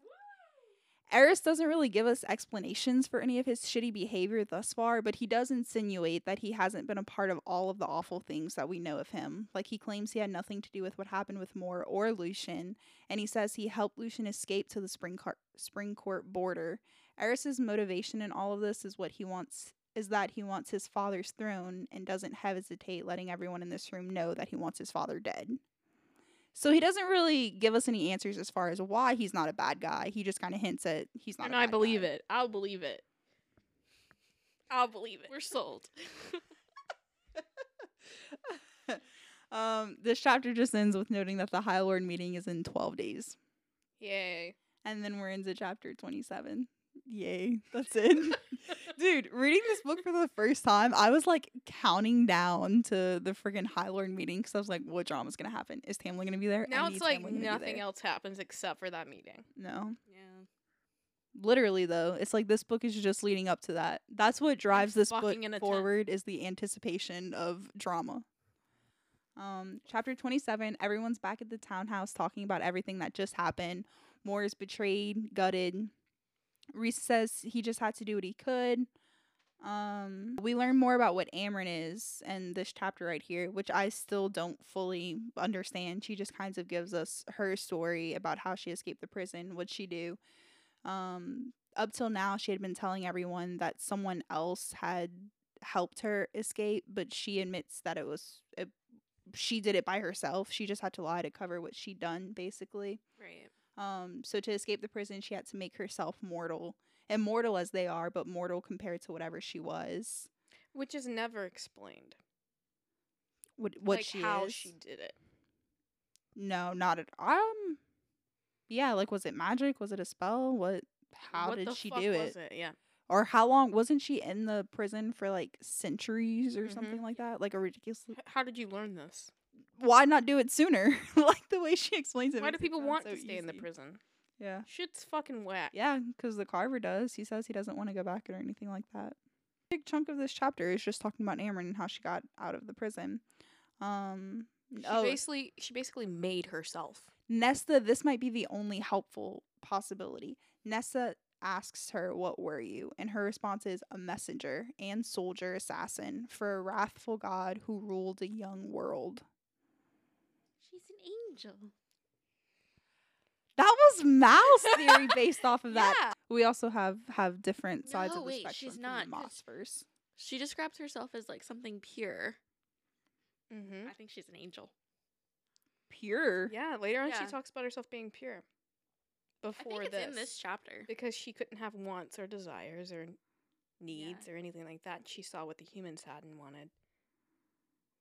Eris doesn't really give us explanations for any of his shitty behavior thus far, but he does insinuate that he hasn't been a part of all of the awful things that we know of him. Like he claims he had nothing to do with what happened with Mor or Lucien, and he says he helped Lucien escape to the Spring, Car- Spring Court border. Eris's motivation in all of this is what he wants is that he wants his father's throne and doesn't hesitate letting everyone in this room know that he wants his father dead. So he doesn't really give us any answers as far as why he's not a bad guy. He just kind of hints at he's not. And a I bad believe guy. it. I'll believe it. I'll believe it. We're sold. um, this chapter just ends with noting that the High Lord meeting is in twelve days, Yay. and then we're into chapter twenty-seven. Yay, that's it. Dude, reading this book for the first time, I was like counting down to the friggin' High Lord meeting because I was like, what drama's gonna happen? Is Tamlin gonna be there? Now need it's like Tamlin to be nothing else happens except for that meeting. No. Yeah. Literally though, it's like this book is just leading up to that. That's what drives this book fucking in a tent. forward is the anticipation of drama. Um, chapter 27, everyone's back at the townhouse talking about everything that just happened. Mor is betrayed, gutted. Rhys says he just had to do what he could. Um, we learn more about what Amren is in this chapter right here, which I still don't fully understand. She just kind of gives us her story about how she escaped the prison, what she do. Um, up till now, she had been telling everyone that someone else had helped her escape, but she admits that it was it, she did it by herself. She just had to lie to cover what she'd done, basically. Right. Um, so to escape the prison, she had to make herself mortal, immortal as they are, but mortal compared to whatever she was. Which is never explained. What what like she how is? she did it. No, not at um. Yeah, like was it magic? Was it a spell? What? How what did she do was it? it? Yeah. Or how long wasn't she in the prison for like centuries or Mhm. something like that? Like a ridiculous. How did you learn this? Why not do it sooner? like the way she explains it. Why do people want so to stay in the prison? Yeah. Shit's fucking whack. Yeah, because the carver does. He says he doesn't want to go back or anything like that. Big chunk of this chapter is just talking about Amren and how she got out of the prison. Um, She oh, basically she basically made herself. Nesta, this might be the only helpful possibility. Nesta asks her, What were you? And her response is, A messenger and soldier assassin for a wrathful god who ruled a young world. She's an angel. That was Mouse theory based off of that. Yeah. We also have have different sides No, of the wait, spectrum she's not, the 'cause- Maasverse. She describes herself as like something pure. Mm-hmm. I think she's an angel. Pure. Yeah, later on Yeah. she talks about herself being pure. I Before think it's this. in this chapter. because she couldn't have wants or desires or needs or anything like that. She saw what the humans had and wanted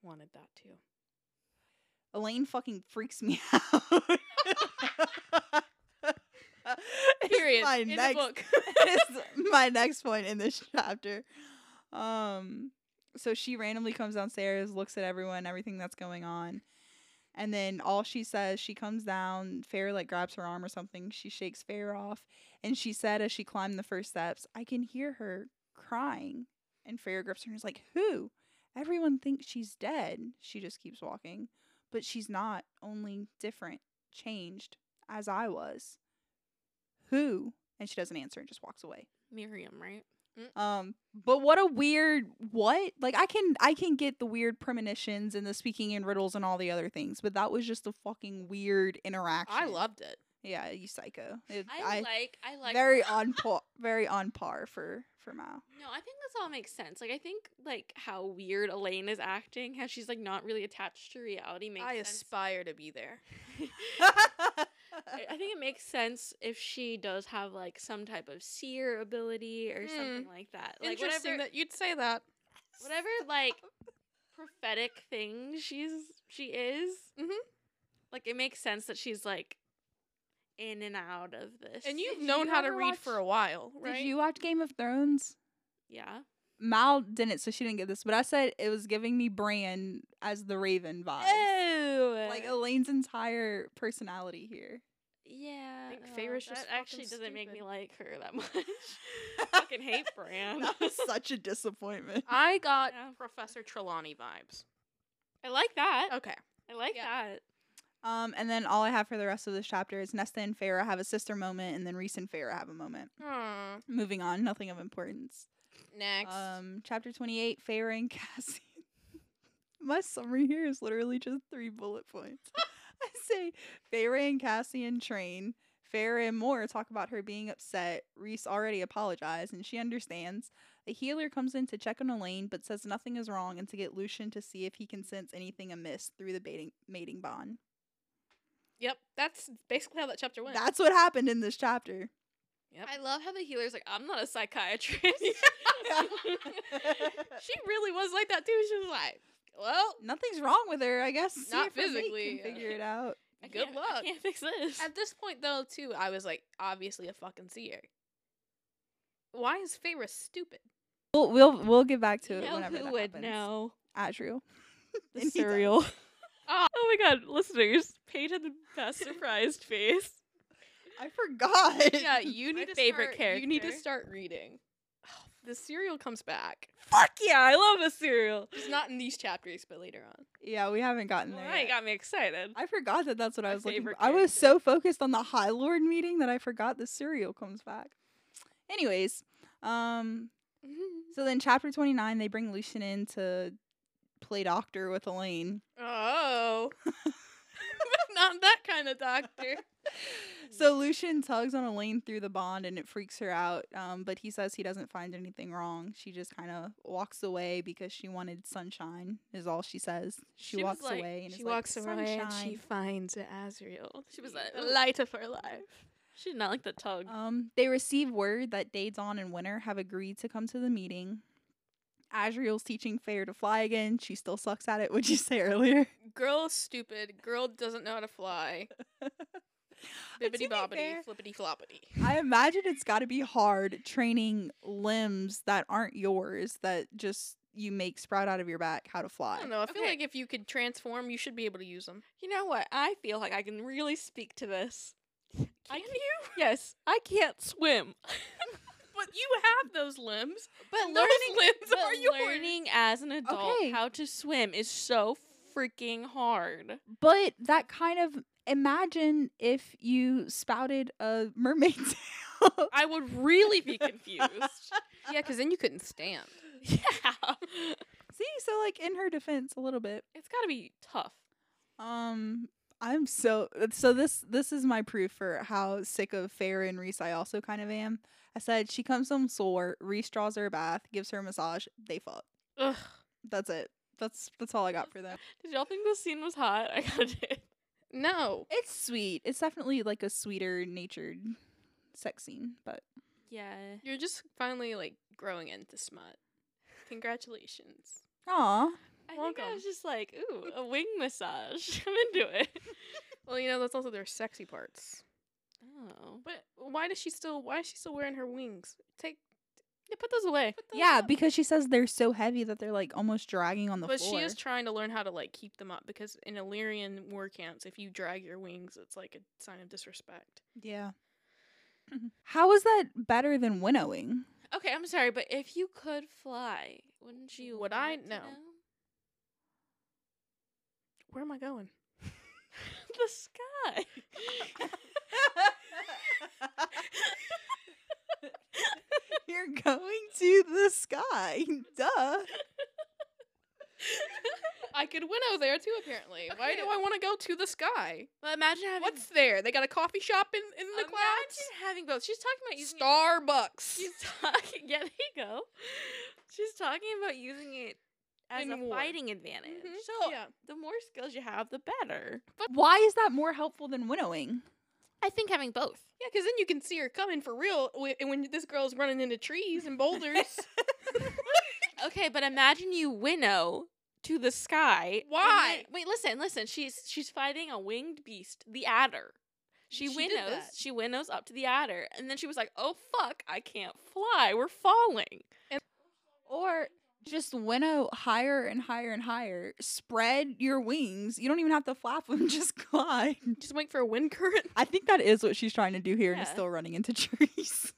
wanted that too. Elain fucking freaks me out. Period. My in the next, book. is my next point in this chapter. Um, so she randomly comes downstairs, looks at everyone, everything that's going on, and then all she says, she comes down. Feyre like grabs her arm or something. She shakes Feyre off, and she said as she climbed the first steps, "I can hear her crying." And Feyre grips her and is like, "Who?" Everyone thinks she's dead. She just keeps walking, but she's not. Only different, changed, as I was. Who? And she doesn't answer and just walks away. Miryam, right? Um, but what a weird what? Like I can I can get the weird premonitions and the speaking in riddles and all the other things, but that was just a fucking weird interaction. I loved it. Yeah, you psycho. It, I, I, like I like very on par, very on par for for Mal. No, I think this all makes sense. Like I think like how weird Elain is acting, how she's like not really attached to reality makes I sense. aspire to be there. I think it makes sense if she does have like some type of seer ability or something like that. Like Interesting whatever that you'd say that. whatever like prophetic thing she's she is. Mhm. Like it makes sense that she's like in and out of this. And you've Did known you how to ever read for a while, right? Did you watch Game of Thrones? yeah. Mal didn't, so she didn't get this. But I said it was giving me Bran as the Raven vibe. Ew. Like Elain's entire personality here. yeah. think oh, no, Feyre's that just actually doesn't make me like her that much. I fucking hate Bran. that was such a disappointment. I got Yeah. Professor Trelawney vibes. I like that. Okay. I like Yeah. that. Um, and then all I have for the rest of this chapter is Nesta and Feyre have a sister moment, and then Rhys and Feyre have a moment. Hmm. Moving on, nothing of importance. Next. Um, chapter twenty-eight, Feyre and Cassie. My summary here is literally just three bullet points. I say Feyre and Cassian train. Feyre and Mor talk about her being upset. Rhys already apologized, and she understands. A healer comes in to check on Elain, but says nothing is wrong, and to get Lucien to see if he can sense anything amiss through the baiting, mating bond. Yep. That's basically how that chapter went. That's what happened in this chapter. Yep. I love how the healer's like, I'm not a psychiatrist. she really was like that too. She was like, "Well, Nothing's wrong with her, I guess. Not if physically, Can figure it out. I Good luck. I can't fix this. At this point, though, too, I was like, obviously a fucking seer. Why is Feyre stupid? We'll we'll we'll get back to You it know whenever who that would happens. know? Adriel. The And does. Suriel. Oh my god, listeners, Paige had the best surprised face. I forgot. Yeah, you My need to favorite start, You need to start reading. The Suriel comes back. Fuck yeah, I love a Suriel. It's not in these chapters, but later on. Yeah, we haven't gotten Well, there. you yet. got me excited. I forgot that that's what I was looking for. favorite I was so focused on the High Lord meeting that I forgot the Suriel comes back. Anyways, um, so then chapter 29, they bring Lucien in to play doctor with Elain. Oh. not that kind of doctor. So Lucien tugs on Elain through the bond and it freaks her out. Um, but he says he doesn't find anything wrong. She just kind of walks away because she wanted sunshine, is all she says. She, She walks like- away and She is like, walks away and she finds Azriel. She was the like, the light of her life. She did not like the tug. Um, they receive word that Daedon and Winter have agreed to come to the meeting. Azriel's teaching Feyre to fly again. She still sucks at it. What'd you say earlier? Girl is stupid. Girl doesn't know how to fly. But to Bibbity bobbity, flippity floppity. I imagine it's got to be hard training limbs that aren't yours that just you make sprout out of your back how to fly. I don't know. I feel Okay. like if you could transform, you should be able to use them. You know what? I feel like I can really speak to this. I Can ca- you? Yes, I can't swim. But you have those limbs. But and those limbs but are yours. learning as an adult Okay. how to swim is so freaking hard. But that kind of imagine if you spouted a mermaid tail. I would really be confused. Yeah, because then you couldn't stand. yeah. See, so like in her defense, a little bit. It's got to be tough. Um, I'm so uh, so this this is my proof for how sick of Feyre and Rhys I also kind of am. I said she comes home sore. Rhys draws her a bath, gives her a massage. They fuck. Ugh. That's it. That's that's all I got for them. Did y'all think this scene was hot? I got it. No. It's sweet. It's definitely like a sweeter natured sex scene, but Yeah. You're just finally like growing into smut. Congratulations. aw, I think I was just like, ooh, a wing massage. I'm into it. Well, you know that's also their sexy parts. Oh. But why does she still? Why is she still wearing her wings? Take. Yeah, put those away. put those yeah, up. because she says they're so heavy that they're like almost dragging on the But floor. But she is trying to learn how to like keep them up because in Illyrian war camps, if you drag your wings, it's like a sign of disrespect. yeah. How is that better than winnowing? Okay, I'm sorry, but if you could fly, wouldn't you? Would I? want to No. Where am I going? the sky. You're going to the sky. Duh. I could winnow there too. Apparently, why do I want to go to the sky? Well, imagine having. What's there? They got a coffee shop in in the clouds. imagine having both. She's talking about using. it- Starbucks. She's talking. Yeah, there you go. She's talking about using it as In a war. fighting advantage. Mhm, So yeah. the more skills you have, the better. But why is that more helpful than winnowing? I think having both. Yeah, because then you can see her coming for real. And when this girl's running into trees and boulders, Okay, but imagine you winnow to the sky. Why? then- wait, listen, listen. She's she's fighting a winged beast, the adder. She, She winnows. She winnows up to the adder, and then she was like, "Oh fuck, I can't fly. We're falling." Or just winnow higher and higher and higher. Spread your wings. You don't even have to flap them, just glide. just wait for a wind current. I think that is what she's trying to do here and is still running into trees.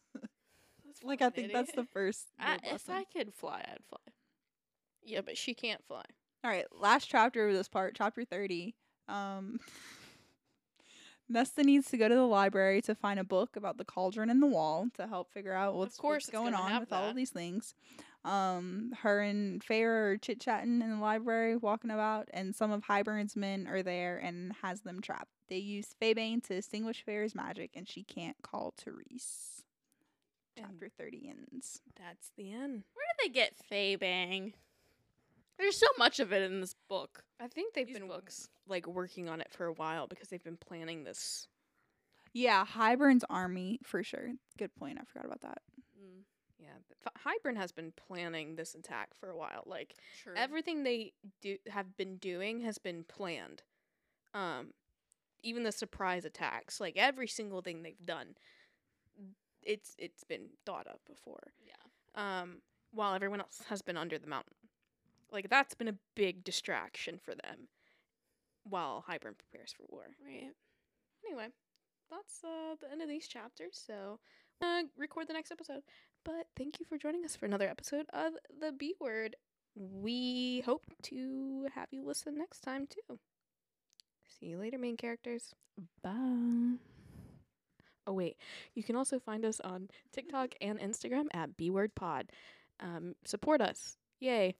Like I think that's the first. I, if. I could fly, I'd fly. Yeah, but she can't fly. All right, last chapter of this part, chapter 30. Um Nesta needs to go to the library to find a book about the cauldron in the wall to help figure out what's, what's going on with all of these things. Um, her and Feyre are chit chatting in the library, walking about, and some of Hybern's men are there and has them trapped. They use faebane to extinguish Feyre's magic, and she can't call Therese. And- Chapter 30 ends. That's the end. Where did they get faebane? There's so much of it in this book. I think they've These been books. like working on it for a while because they've been planning this. Yeah, Hybern's army for sure. Good point. I forgot about that. Yeah, Hybern has been planning this attack for a while. Like true. everything they do have been doing has been planned. Um, even the surprise attacks, like every single thing they've done, it's it's been thought of before. yeah. Um, while everyone else has been under the mountain, like that's been a big distraction for them. While Hybern prepares for war. Right. Anyway, that's uh, the end of these chapters. So, uh, record the next episode. But thank you for joining us for another episode of The B Word. We hope to have you listen next time too. See you later, main characters. Bye. Oh, wait. You can also find us on TikTok and Instagram at B Word Pod. Um, support us. Yay.